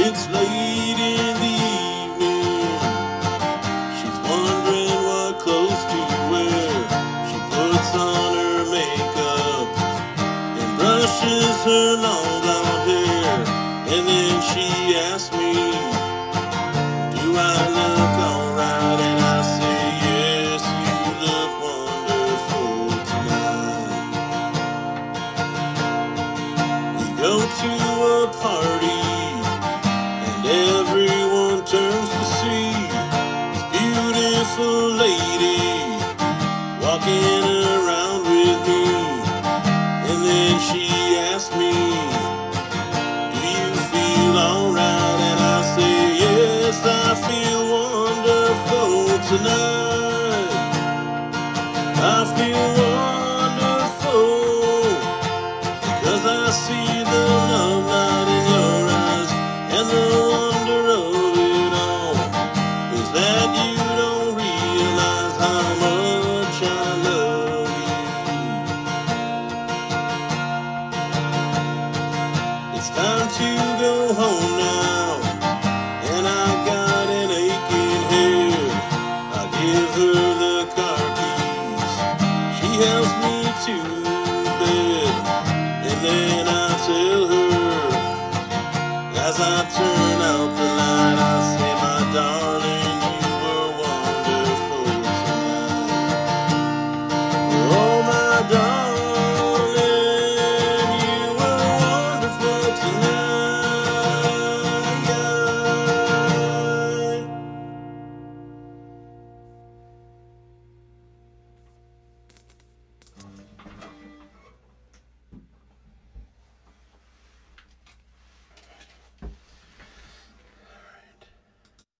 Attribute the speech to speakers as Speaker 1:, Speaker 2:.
Speaker 1: It's late in the evening. She's wondering what clothes to wear. She puts on her makeup and brushes her long blonde hair. And then she asks me, Do I look alright? And I say, Yes, you look wonderful tonight. We go to a party. beautiful lady walking around with me. And then she asked me, Do you feel alright? And I say, Yes, I feel wonderful tonight. I feel wonderful because I see. helps me to bed, and then I tell her as I turn out the light, I say, my darling.